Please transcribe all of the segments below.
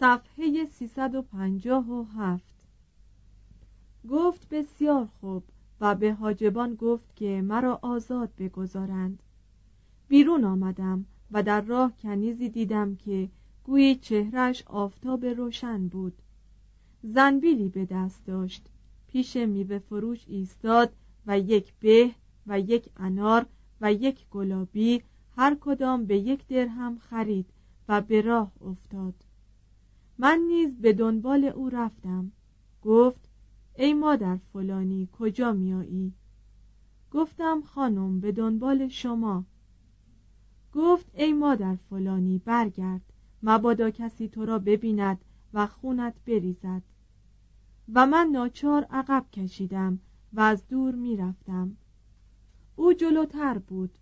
صفحه 357 گفت بسیار خوب و به حاجبان گفت که مرا آزاد بگذارند. بیرون آمدم و در راه کنیزی دیدم که گویی چهرش آفتاب روشن بود. زنبیلی به دست داشت. پیش میوه فروش ایستاد و یک به و یک انار و یک گلابی هر کدام به یک درهم خرید و به راه افتاد. من نیز به دنبال او رفتم. گفت ای مادر فلانی کجا میایی؟ گفتم خانم به دنبال شما. گفت ای مادر فلانی برگرد. مبادا کسی تو را ببیند و خونت بریزد. و من ناچار عقب کشیدم و از دور می‌رفتم. او جلوتر بود.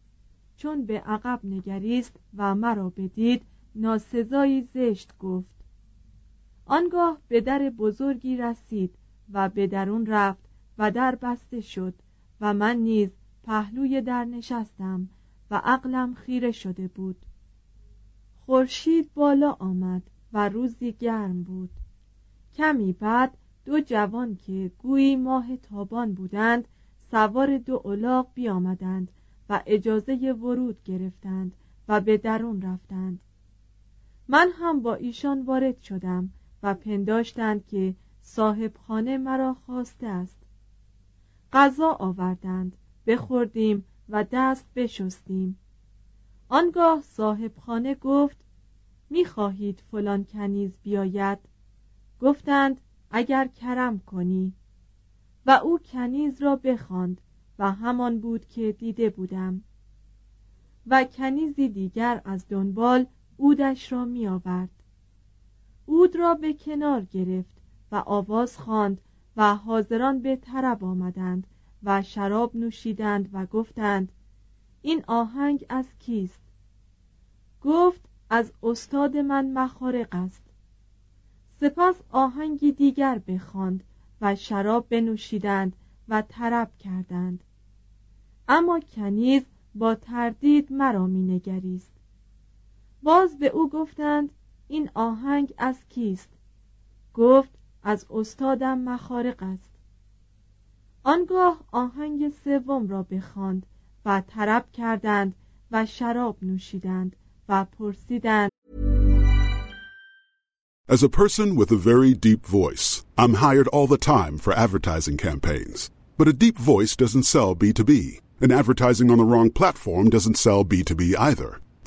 چون به عقب نگریست و مرا بدید ناسزایی زشت گفت. آنگاه به در بزرگی رسید و به درون رفت و در بسته شد و من نیز پهلوی در نشستم و عقلم خیره شده بود. خورشید بالا آمد و روزی گرم بود. کمی بعد دو جوان که گویی ماه تابان بودند سوار دو الاغ بیامدند و اجازه ورود گرفتند و به درون رفتند. من هم با ایشان وارد شدم و پنداشتند که صاحب خانه مرا خواسته است. غذا آوردند بخوردیم و دست بشستیم. آنگاه صاحب خانه گفت می‌خواهید فلان کنیز بیاید؟ گفتند اگر کرم کنی. و او کنیز را بخواند و همان بود که دیده بودم. و کنیزی دیگر از دنبال اودش را می آورد اود را به کنار گرفت و آواز خواند و حاضران به طرب آمدند و شراب نوشیدند و گفتند این آهنگ از کیست؟ گفت از استاد من مخارق است. سپس آهنگی دیگر بخواند و شراب بنوشیدند و طرب کردند. اما کنیز با تردید مرا مینگریست باز به او گفتند این آهنگ از کیست گفت از استادم مخارق است آنگاه آهنگ سوم را بخواند و طرب کردند و شراب نوشیدند و پرسیدند As a person with a very deep voice, I'm hired all the time for advertising campaigns. But a deep voice doesn't sell B2B, and advertising on the wrong platform doesn't sell B2B either.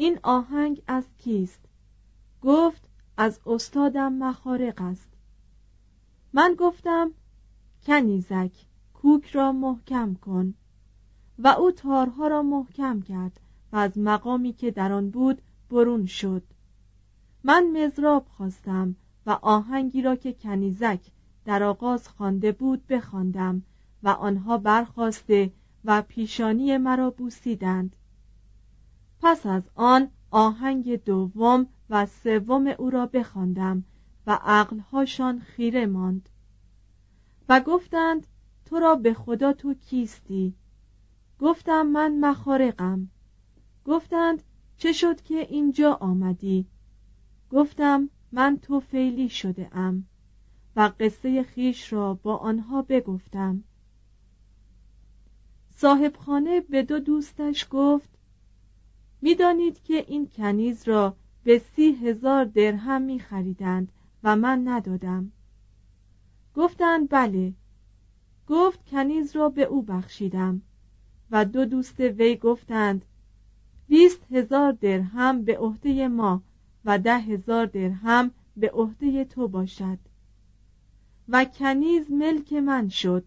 این آهنگ از کیست؟ گفت از استادم مخارق است. من گفتم کنیزک کوک را محکم کن. و او تارها را محکم کرد و از مقامی که در آن بود برون شد. من مزراب خواستم و آهنگی را که کنیزک در آغاز خوانده بود بخواندم و آنها برخواسته و پیشانی مرا بوسیدند. پس از آن آهنگ دوم و سوم او را بخواندم و عقلهاشان خیره ماند. و گفتند تو را به خدا تو کیستی؟ گفتم من مخارقم. گفتند چه شد که اینجا آمدی؟ گفتم من تو فیلی شده ام. و قصه خیش را با آنها بگفتم. صاحب خانه به دو دوستش گفت می‌دانید که این کنیز را به سی هزار درهم می خریدند و من ندادم. گفتند بله. گفت کنیز را به او بخشیدم. و دو دوست وی گفتند بیست هزار درهم به عهده ما و ده هزار درهم به عهده تو باشد. و کنیز ملک من شد.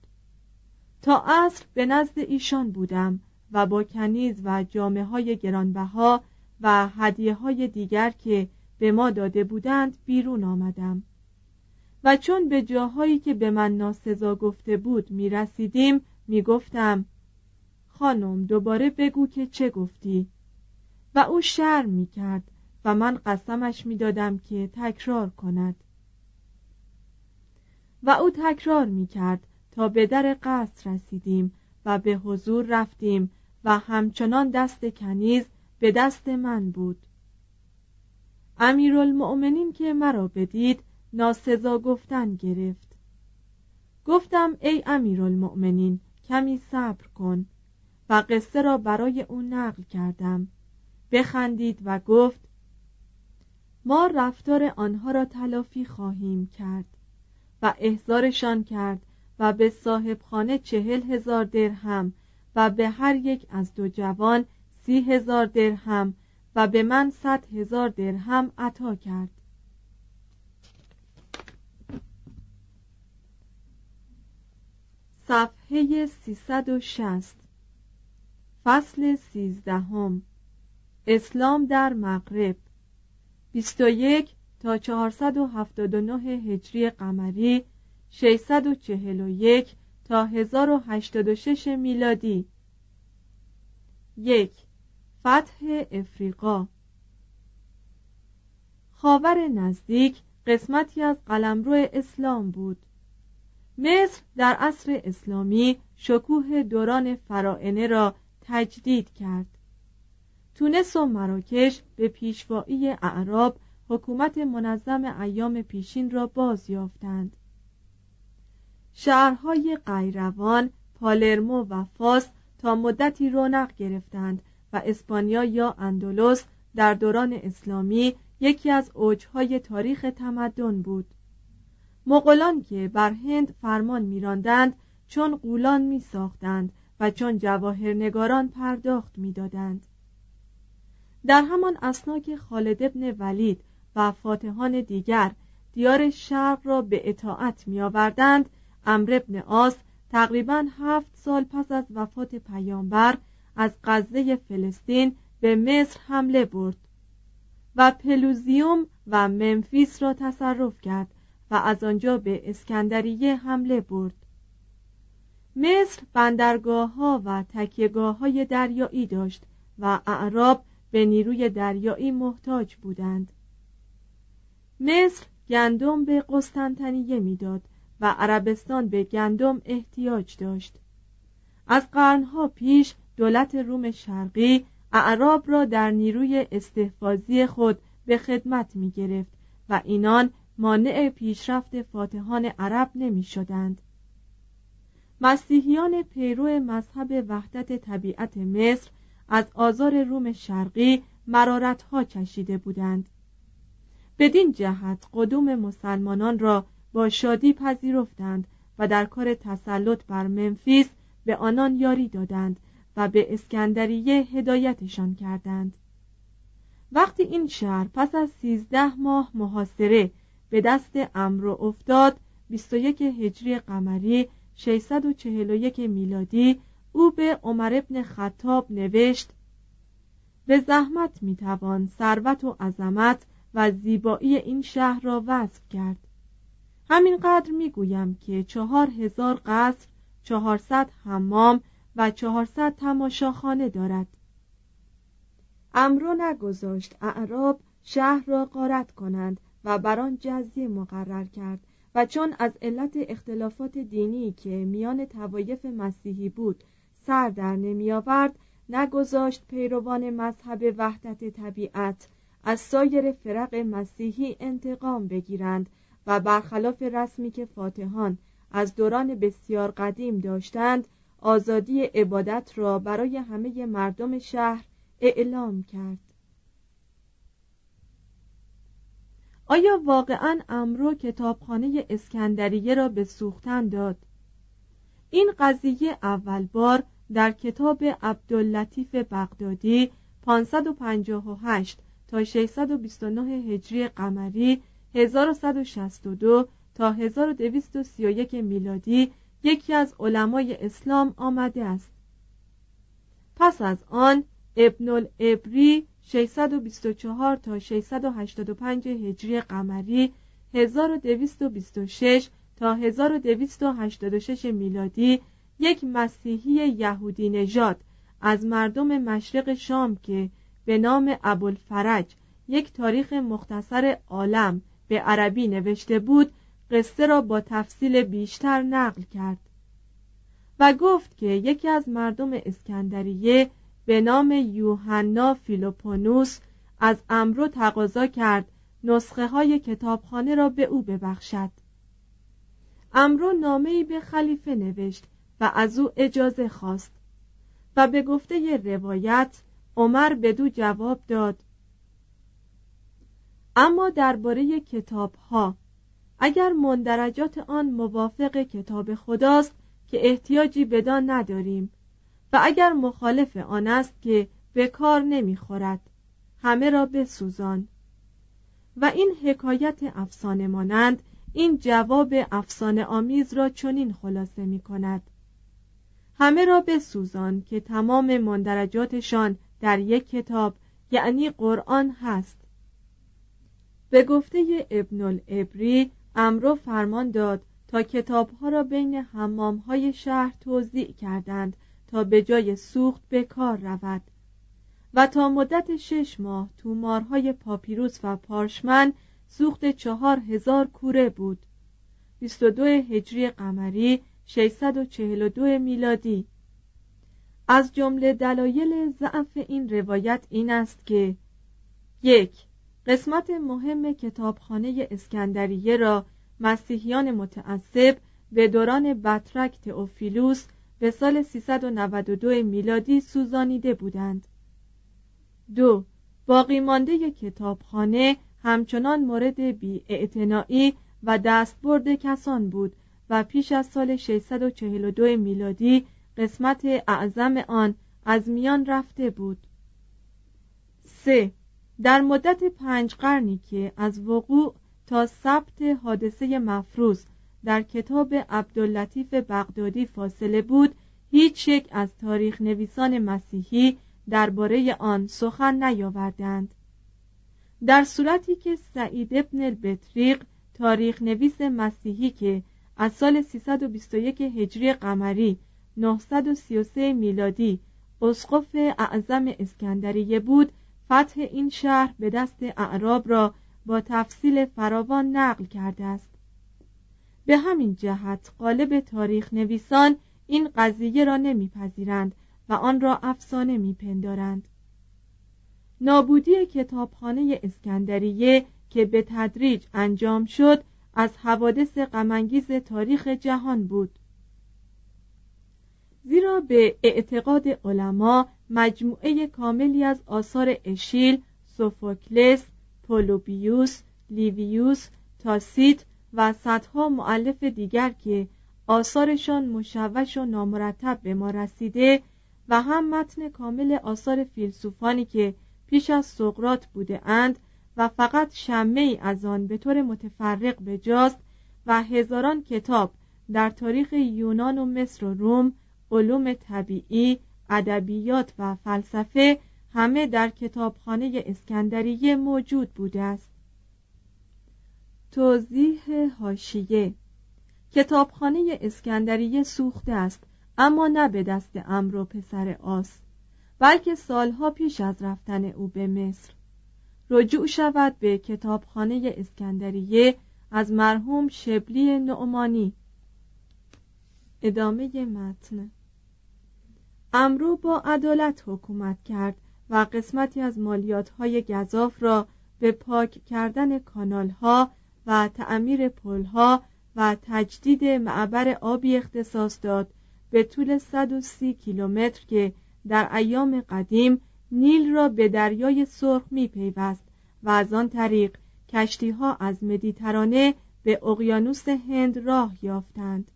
تا عصر به نزد ایشان بودم و با کنیز و جامعه های گرانبها و هدیه های دیگر که به ما داده بودند بیرون آمدم. و چون به جاهایی که به من ناسزا گفته بود می رسیدیم می گفتم خانم دوباره بگو که چه گفتی؟ و او شرم می کرد و من قسمش می دادم که تکرار کند. و او تکرار می کرد تا به در قصر رسیدیم و به حضور رفتیم و همچنان دست کنیز به دست من بود. امیرالمؤمنین که مرا بدید ناسزا گفتن گرفت. گفتم ای امیرالمؤمنین کمی صبر کن و قصه را برای او نقل کردم. بخندید و گفت ما رفتار آنها را تلافی خواهیم کرد و احضارشان کرد و به صاحب خانه چهل هزار درهم و به هر یک از دو جوان سی هزار درهم و به من صد هزار درهم عطا کرد. صفحه 360 فصل سیزدهم. اسلام در مغرب. 21 تا 479 هجری قمری 641 تا 1086 میلادی. یک فتح افریقا. خاور نزدیک قسمتی از قلمرو اسلام بود. مصر در عصر اسلامی شکوه دوران فرائنه را تجدید کرد. تونس و مراکش به پیشوایی اعراب حکومت منظم ایام پیشین را باز یافتند شهرهای قیروان پالرمو و فاس تا مدتی رونق گرفتند و اسپانیا یا اندلس در دوران اسلامی یکی از اوجهای تاریخ تمدن بود. مغولان که بر هند فرمان میراندند چون قولان می ساختند و چون جواهرنگاران پرداخت می‌دادند. در همان اسنا که خالد ابن ولید و فاتحان دیگر دیار شرق را به اطاعت می آوردند امر ابن آس تقریبا هفت سال پس از وفات پیامبر از غزه فلسطین به مصر حمله برد و پلوزیوم و ممفیس را تصرف کرد و از آنجا به اسکندریه حمله برد. مصر بندرگاه ها و تکیگاه های دریایی داشت و اعراب به نیروی دریایی محتاج بودند. مصر گندم به قسطنطنیه می‌داد و عربستان به گندم احتیاج داشت از قرنها پیش دولت روم شرقی اعراب را در نیروی استحفاظی خود به خدمت می گرفت و اینان مانع پیشرفت فاتحان عرب نمی شدند. مسیحیان پیرو مذهب وحدت طبیعت مصر از آزار روم شرقی مرارتها چشیده بودند بدین جهت قدوم مسلمانان را با شادی پذیرفتند و در کار تسلط بر منفیس به آنان یاری دادند و به اسکندریه هدایتشان کردند. وقتی این شهر پس از سیزده ماه محاصره به دست امرو افتاد 21 هجری قمری 641 میلادی او به عمر ابن خطاب نوشت به زحمت می‌توان ثروت و عظمت و زیبایی این شهر را وصف کرد. همینقدر می‌گویم که چهار هزار قصر چهارصد حمام و چهارصد تماشاخانه دارد. امرو نگذاشت اعراب شهر را غارت کنند و بر آن جزیه مقرر کرد و چون از علت اختلافات دینی که میان توایف مسیحی بود سر در نمی آورد نگذاشت پیروان مذهب وحدت طبیعت از سایر فرق مسیحی انتقام بگیرند و برخلاف رسمی که فاتحان از دوران بسیار قدیم داشتند آزادی عبادت را برای همه مردم شهر اعلام کرد. آیا واقعا امرو کتابخانه اسکندریه را به سوختن داد؟ این قضیه اول بار در کتاب عبداللطیف بغدادی 558 تا 629 هجری قمری 1162 تا 1231 میلادی یکی از علمای اسلام آمده است. پس از آن ابن الابری 624 تا 685 هجری قمری 1226 تا 1286 میلادی یک مسیحی یهودی نژاد از مردم مشرق شام که به نام ابوالفرج یک تاریخ مختصر عالم به عربی نوشته بود قصه را با تفصیل بیشتر نقل کرد و گفت که یکی از مردم اسکندریه به نام یوحنا فیلوپونوس از امرو تقاضا کرد نسخه های کتابخانه را به او ببخشد. امرو نامه به خلیفه نوشت و از او اجازه خواست و به گفته روایت عمر بدو جواب داد اما درباره کتاب ها اگر مندرجات آن موافق کتاب خداست که احتیاجی بدان نداریم و اگر مخالف آن است که به کار نمی‌خورد همه را بسوزان. و این حکایت افسانه مانند این جواب افسانه آمیز را چنین خلاصه می کند همه را بسوزان که تمام مندرجاتشان در یک کتاب یعنی قرآن هست. به گفته ابن الابری امرو فرمان داد تا کتابها را بین حمامهای شهر توضیع کردند تا به جای سوخت به کار رود. و تا مدت شش ماه تومارهای پاپیروس و پارشمن سوخت چهار هزار کوره بود. 22 هجری قمری 642 میلادی. از جمله دلایل ضعف این روایت این است که یک قسمت مهم کتابخانه اسکندریه را مسیحیان متعصب به دوران بطرک تئوفیلوس به سال 392 میلادی سوزانیده بودند. دو باقی مانده کتابخانه همچنان مورد بی و دستبرد کسان بود و پیش از سال 642 میلادی قسمت اعظم آن از میان رفته بود. سه در مدت پنج قرنی که از وقوع تا ثبت حادثه مفروض در کتاب عبداللطیف بغدادی فاصله بود هیچ یک از تاریخ نویسان مسیحی درباره آن سخن نیاوردند. در صورتی که سعید ابن البطریق تاریخ نویس مسیحی که از سال 321 هجری قمری 933 میلادی اسقف اعظم اسکندریه بود فتح این شهر به دست اعراب را با تفصیل فراوان نقل کرده است. به همین جهت قالب تاریخ نویسان این قضیه را نمیپذیرند و آن را افسانه میپندارند. نابودی کتابخانه اسکندریه که به تدریج انجام شد از حوادث غمانگیز تاریخ جهان بود. زیرا به اعتقاد علما مجموعه کاملی از آثار اشیل، سوفوکلس، پولوبیوس، لیویوس، تاسیت و صدها معلف دیگر که آثارشان مشوش و نامرتب به ما رسیده و هم متن کامل آثار فیلسوفانی که پیش از سقرات بوده اند و فقط شمه ای از آن به طور متفرق بجاست و هزاران کتاب در تاریخ یونان و مصر و روم علوم طبیعی ادبیات و فلسفه همه در کتابخانه اسکندریه موجود بوده است. توضیح هاشیه کتابخانه اسکندریه سوخته است اما نه به دست امر پسر آس بلکه سالها پیش از رفتن او به مصر. رجوع شود به کتابخانه اسکندریه از مرحوم شبلی نعمانی. ادامه متن. امرو با عدالت حکومت کرد و قسمتی از مالیات های گذاف را به پاک کردن کانال ها و تعمیر پل ها و تجدید معبر آبی اختصاص داد به طول 130 کیلومتر که در ایام قدیم نیل را به دریای سرخ می پیوست و از آن طریق کشتی ها از مدیترانه به اقیانوس هند راه یافتند.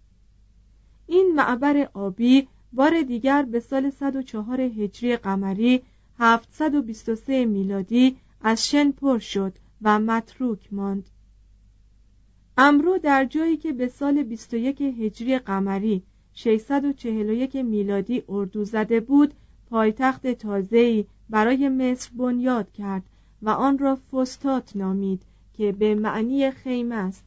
این معبر آبی بار دیگر به سال 104 هجری قمری 723 میلادی از شن پر شد و متروک ماند. امرو در جایی که به سال 21 هجری قمری 641 میلادی اردو زده بود پایتخت تازه‌ای برای مصر بنیاد کرد و آن را فستات نامید که به معنی خیمه است.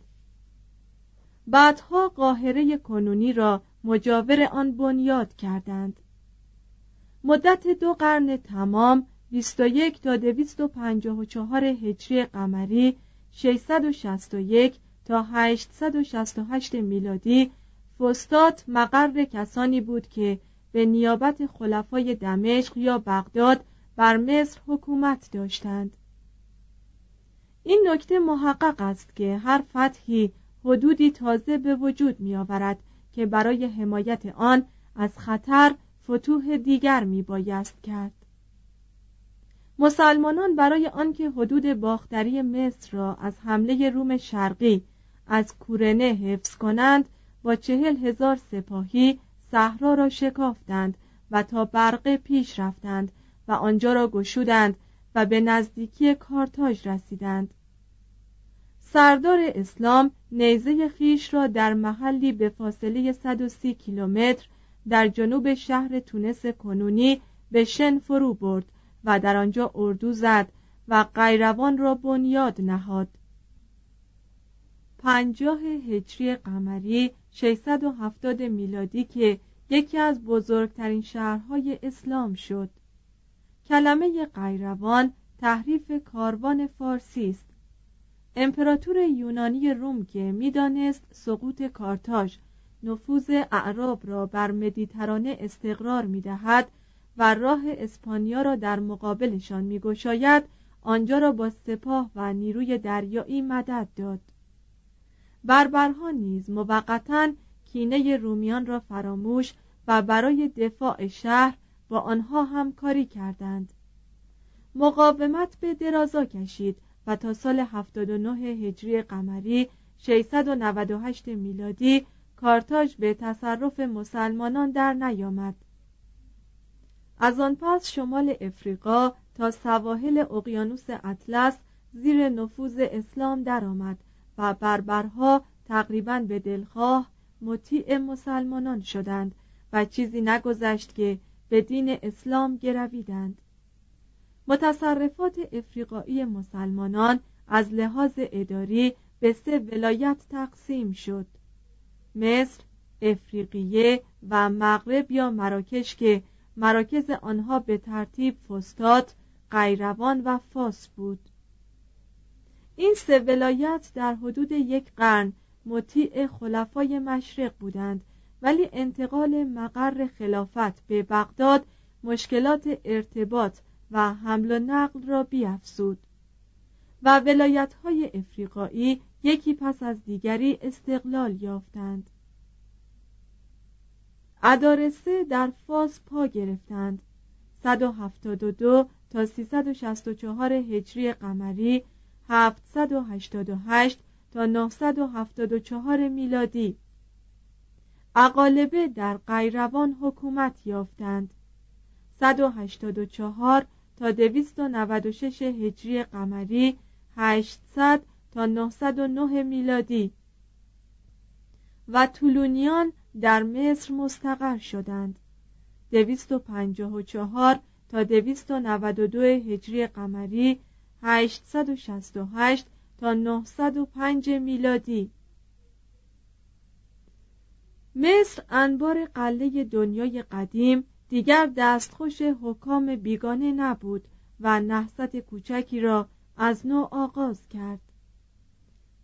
بعدها قاهره کنونی را مجاور آن بنیاد کردند. مدت دو قرن تمام 21 تا 254 هجری قمری 661 تا 868 میلادی فستات مقر کسانی بود که به نیابت خلفای دمشق یا بغداد بر مصر حکومت داشتند. این نکته محقق است که هر فتحی حدودی تازه به وجود می آورد که برای حمایت آن از خطر فتوح دیگر می بایست کرد. مسلمانان برای آنکه حدود باختری مصر را از حمله روم شرقی از کورنه حفظ کنند با چهل هزار سپاهی صحرا را شکافتند و تا برقه پیش رفتند و آنجا را گشودند و به نزدیکی کارتاژ رسیدند. سردار اسلام نیزه خیش را در محلی به فاصله 130 کیلومتر در جنوب شهر تونس کنونی به شن فرو برد و در آنجا اردو زد و قیروان را بنیاد نهاد. پنجاه هجری قمری 670 میلادی که یکی از بزرگترین شهرهای اسلام شد. کلمه قیروان تحریف کاروان فارسی است امپراتور یونانی روم که می‌دانست سقوط کارتاژ نفوذ اعراب را بر مدیترانه استقرار می‌دهد و راه اسپانیا را در مقابلشان میگشاید آنجا را با سپاه و نیروی دریایی مدد داد. بربرها نیز موقتا کینه رومیان را فراموش و برای دفاع شهر با آنها همکاری کردند. مقاومت به درازا کشید و تا سال 79 هجری قمری 698 میلادی کارتاژ به تصرف مسلمانان در نیامد. از آن پس شمال افریقا تا سواحل اقیانوس اطلس زیر نفوذ اسلام درآمد و بربرها تقریبا به دلخواه مطیع مسلمانان شدند و چیزی نگذشت که به دین اسلام گرویدند. متصرفات افریقایی مسلمانان از لحاظ اداری به سه ولایت تقسیم شد. مصر، افریقیه و مغرب یا مراکش که مراکز آنها به ترتیب فستاد، قیروان و فاس بود. این سه ولایت در حدود یک قرن مطیع خلفای مشرق بودند ولی انتقال مقر خلافت به بغداد مشکلات ارتباط و حمل و نقل را بیافزود. و ولایت های افریقایی یکی پس از دیگری استقلال یافتند. ادارسه در فاس پا گرفتند. 172 تا 364 هجری قمری 788 تا 974 میلادی. اقالبه در قیروان حکومت یافتند. 184 تا 296 هجری قمری 800 تا 909 میلادی. و طولونیان در مصر مستقر شدند. 254 تا 292 هجری قمری 868 تا 905 میلادی. مصر انبار قله دنیای قدیم دیگر دستخوش حکام بیگانه نبود و نهضت کوچکی را از نو آغاز کرد.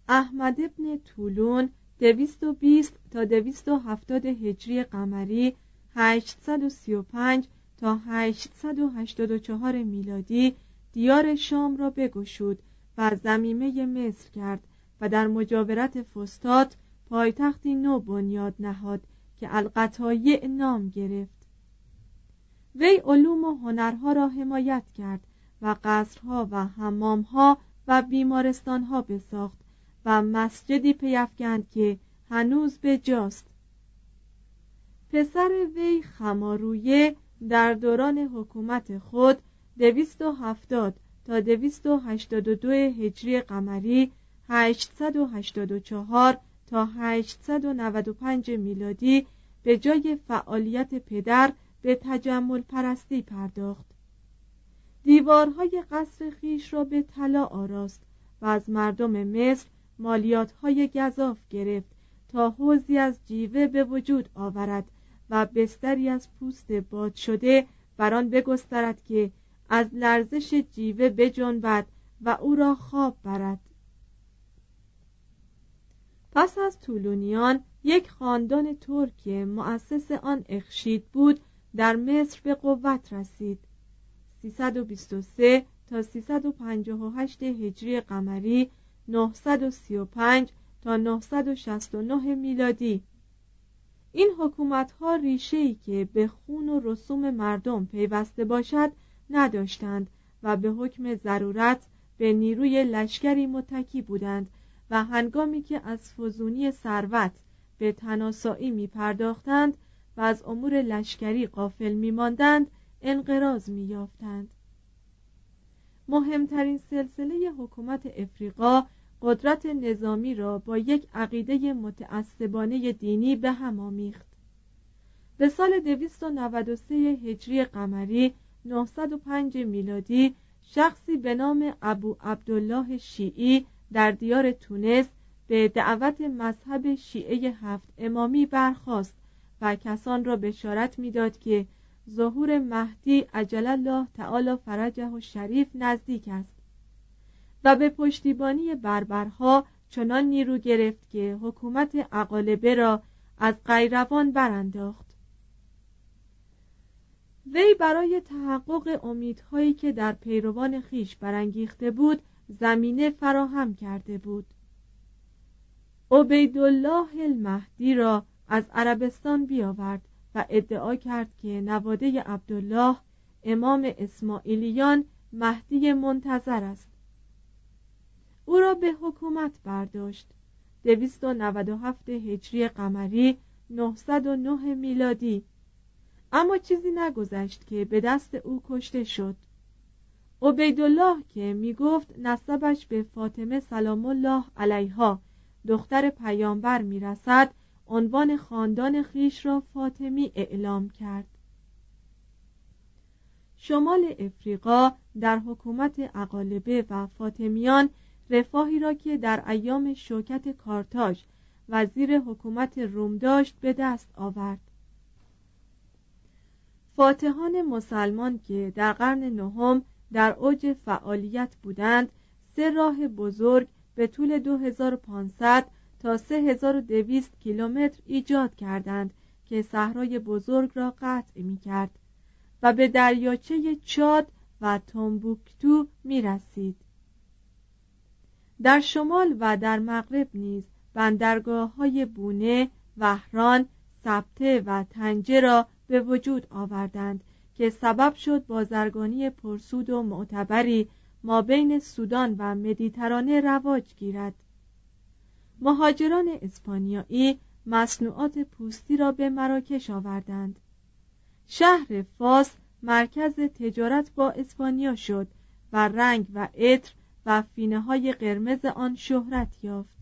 احمد ابن طولون 220 تا 270 هجری قمری 835 تا 884 میلادی دیار شام را بگشود و زمیمه مصر کرد و در مجاورت فستات پایتختی نو بنیاد نهاد که القطایع نام گرفت. وی علوم و هنرها را حمایت کرد و قصرها و حمامها و بیمارستانها بساخت و مسجدی پیفکند که هنوز به جاست. پسر وی خمارویه در دوران حکومت خود دویست و هفتاد تا دویست و هشتاد و دو هجری قمری هشتصد و هشتاد و چهار تا هشتصد و نود و پنج میلادی به جای فعالیت پدر به تجمل پرستی پرداخت. دیوارهای قصر خیش را به طلا آراست و از مردم مصر مالیات های گذاف گرفت تا حوزی از جیوه به وجود آورد و بستری از پوست باد شده بر آن بگسترد که از لرزش جیوه بجنبد و او را خواب برد. پس از طولونیان یک خاندان ترک مؤسس آن اخشید بود در مصر به قوت رسید. 323 تا 358 هجری قمری 935 تا 969 میلادی. این حکومت ها ریشه ای که به خون و رسوم مردم پیوسته باشد نداشتند و به حکم ضرورت به نیروی لشکری متکی بودند و هنگامی که از فزونی ثروت به تناسایی می پرداختند و از امور لشکری قافل می ماندند انقراض می یافتند. مهمترین سلسله حکومت افریقا قدرت نظامی را با یک عقیده متعصبانه دینی به هم آمیخت به سال 293 هجری قمری 905 میلادی شخصی به نام ابو عبدالله شیعی در دیار تونس به دعوت مذهب شیعه هفت امامی برخاست و کسان را بشارت می‌داد که ظهور مهدی عجل الله تعالی فرجه و شریف نزدیک است و به پشتیبانی بربرها چنان نیرو گرفت که حکومت اقالبه را از قیروان برانداخت. وی برای تحقق امیدهایی که در پیروان خیش برانگیخته بود زمینه فراهم کرده بود. عبیدالله المهدی را از عربستان بیاورد و ادعا کرد که نواده عبدالله امام اسماعیلیان مهدی منتظر است. او را به حکومت برداشت. 297 هجری قمری 909 میلادی. اما چیزی نگذشت که به دست او کشته شد. عبیدالله که می گفت نسبش به فاطمه سلام الله علیها دختر پیامبر می رسد عنوان خاندان خیش را فاطمی اعلام کرد. شمال افریقا در حکومت اقالبه و فاطمیان رفاهی را که در ایام شوکت کارتاژ وزیر حکومت روم داشت به دست آورد. فاتحان مسلمان که در قرن نهم در اوج فعالیت بودند سه راه بزرگ به طول 2500 تا 3200 کیلومتر ایجاد کردند که صحرای بزرگ را قطع می کرد و به دریاچه چاد و تومبوکتو می رسید. در شمال و در مغرب نیز بندرگاه های بونه، وهران، سبته و تنجه را به وجود آوردند که سبب شد بازرگانی پرسود و معتبری ما بین سودان و مدیترانه رواج گیرد مهاجران اسپانیایی مصنوعات پوستی را به مراکش آوردند. شهر فاس مرکز تجارت با اسپانیا شد و رنگ و عطر و فینه های قرمز آن شهرت یافت.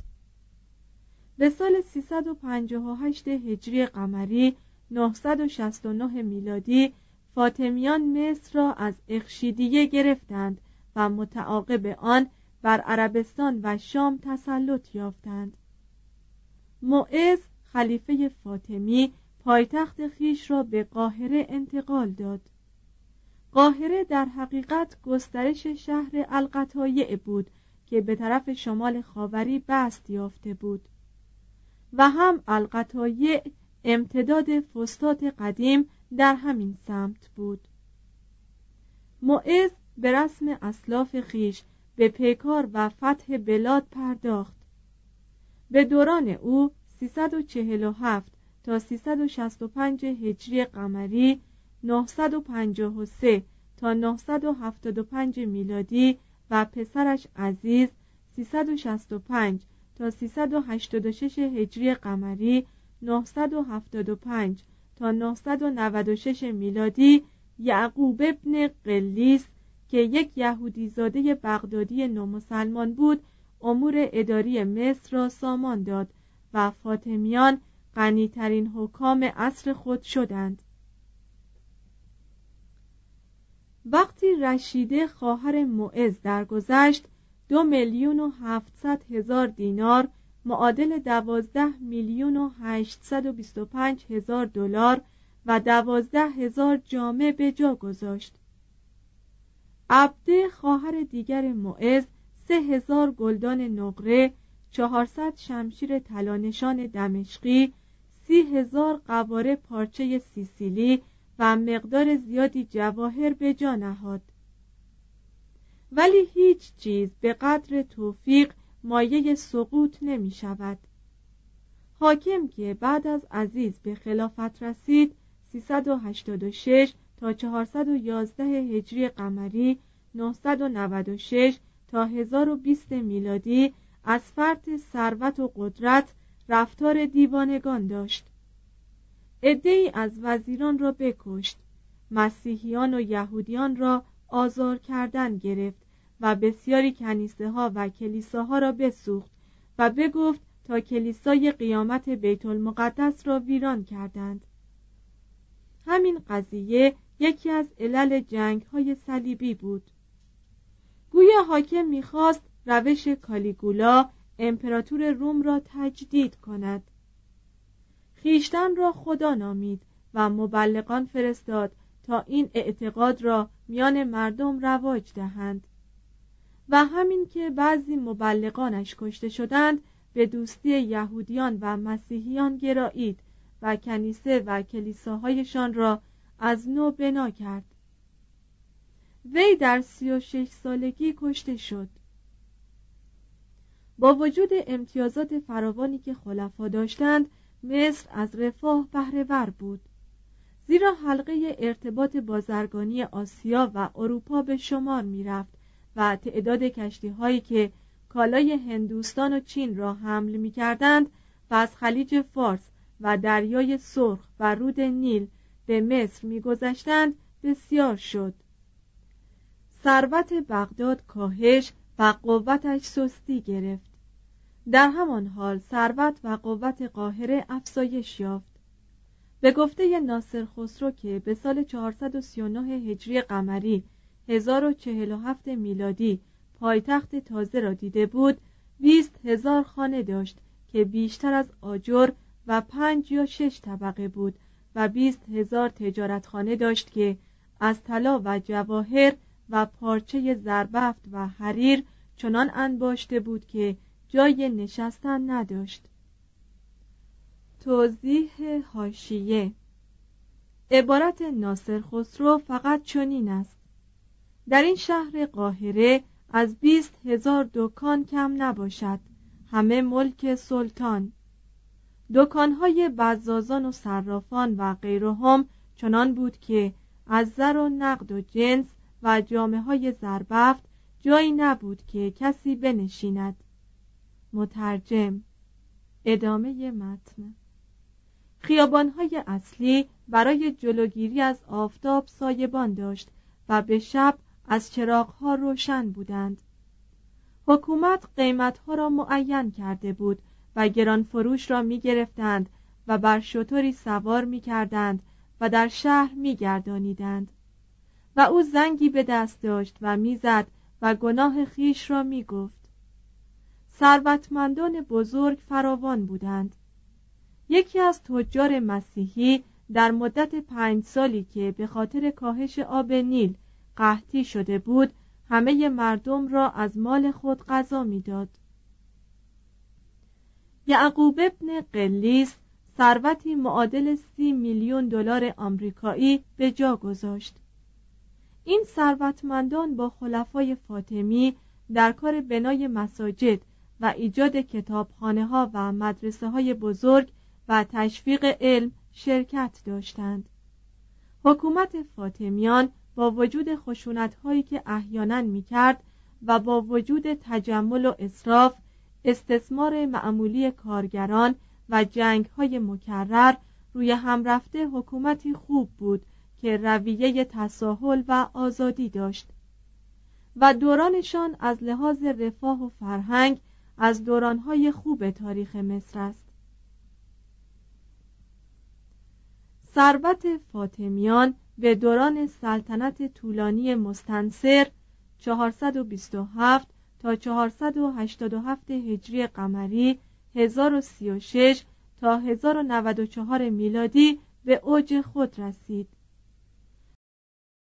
به سال 358 هجری قمری 969 میلادی فاطمیان مصر را از اخشیدیه گرفتند و متعاقب آن بر عربستان و شام تسلط یافتند. معز خلیفه فاطمی پایتخت خیش را به قاهره انتقال داد. قاهره در حقیقت گسترش شهر القطایع بود که به طرف شمال خاوری بست یافته بود. و هم القطایع امتداد فستات قدیم در همین سمت بود. معز به رسم اسلاف خیش به پیکار و فتح بلاد پرداخت. به دوران او 347 تا 365 هجری قمری 953 تا 975 میلادی و پسرش عزیز 365 تا 386 هجری قمری 975 تا 996 میلادی یعقوب ابن قلیس که یک یهودی زاده بغدادی نومسلمان بود امور اداری مصر را سامان داد و فاطمیان غنیترین حکام عصر خود شدند. وقتی رشیده خواهر معز درگذشت دو میلیون و هفتصد هزار دینار معادل دوازده میلیون و هشتصد و بیست و پنج هزار دلار و دوازده هزار جامه به جا گذاشت. عبده خواهر دیگر معز سه هزار گلدان نقره چهارصد شمشیر تلانشان دمشقی سی هزار قواره پارچه سیسیلی و مقدار زیادی جواهر به جا نهاد. ولی هیچ چیز به قدر توفیق مایه سقوط نمی شود. حاکم که بعد از عزیز به خلافت رسید 386 تا 411 هجری قمری 996 تا 1020 میلادی از فرط ثروت و قدرت رفتار دیوانگان داشت. ای از وزیران را بکشت. مسیحیان و یهودیان را آزار کردن گرفت و بسیاری کنیسه ها و کلیساها را بسوخت و بگفت تا کلیسای قیامت بیت المقدس را ویران کردند. همین قضیه یکی از علل جنگ های صلیبی بود. گویا حاکم می‌خواست روش کالیگولا امپراتور روم را تجدید کند. خیشتن را خدا نامید و مبلغان فرستاد تا این اعتقاد را میان مردم رواج دهند و همین که بعضی مبلغانش کشته شدند به دوستی یهودیان و مسیحیان گرایید و کنیسه و کلیساهایشان را از نو بنا کرد. وی در سی و شش سالگی کشته شد. با وجود امتیازات فراوانی که خلفا داشتند مصر از رفاه بهرهور بود. زیرا حلقه ارتباط بازرگانی آسیا و اروپا به شمار می‌رفت و تعداد کشتی هایی که کالای هندوستان و چین را حمل می کردند و از خلیج فارس و دریای سرخ و رود نیل به مصر میگذشتند بسیار شد. ثروت بغداد کاهش و قوتش سستی گرفت. در همان حال ثروت و قوت قاهره افزایش یافت. به گفته ناصر خسرو که به سال 439 هجری قمری 1047 میلادی پایتخت تازه را دیده بود 20 هزار خانه داشت که بیشتر از آجر و پنج یا شش طبقه بود و بیست هزار تجارتخانه داشت که از طلا و جواهر و پارچه زربفت و حریر چنان انباشته بود که جای نشستن نداشت. توضیح هاشیه عبارت ناصر خسرو فقط چنین است. در این شهر قاهره از بیست هزار دکان کم نباشد. همه ملک سلطان. دکانهای بزازان و صرافان و غیرهم چنان بود که از زر و نقد و جنس و جامعه های زربفت جایی نبود که کسی بنشیند. مترجم ادامه متن. خیابانهای اصلی برای جلوگیری از آفتاب سایبان داشت و به شب از چراغها روشن بودند. حکومت قیمتها را معین کرده بود و گران فروش را می گرفتند و بر شطوری سوار می کردند و در شهر می گردانیدند. و او زنگی به دست داشت و می‌زد و گناه خیش را می گفت ثروتمندان بزرگ فراوان بودند یکی از تجار مسیحی در مدت پنج سالی که به خاطر کاهش آب نیل قحطی شده بود همه مردم را از مال خود غذا می‌داد. یعقوب ابن قلیس ثروتی معادل سی میلیون دلار آمریکایی به جا گذاشت. این ثروتمندان با خلفای فاطمی در کار بنای مساجد و ایجاد کتابخانه ها و مدرسه های بزرگ و تشویق علم شرکت داشتند. حکومت فاطمیان با وجود خشونت هایی که احیانا می کرد و با وجود تجمل و اصراف استثمار معمولی کارگران و جنگ های مکرر روی هم رفته حکومتی خوب بود که رویه تساهل و آزادی داشت. و دورانشان از لحاظ رفاه و فرهنگ از دورانهای خوب تاریخ مصر است. ثروت فاطمیان به دوران سلطنت طولانی مستنصر 427 تا 487 هجری قمری 1036 تا 1094 میلادی به اوج خود رسید.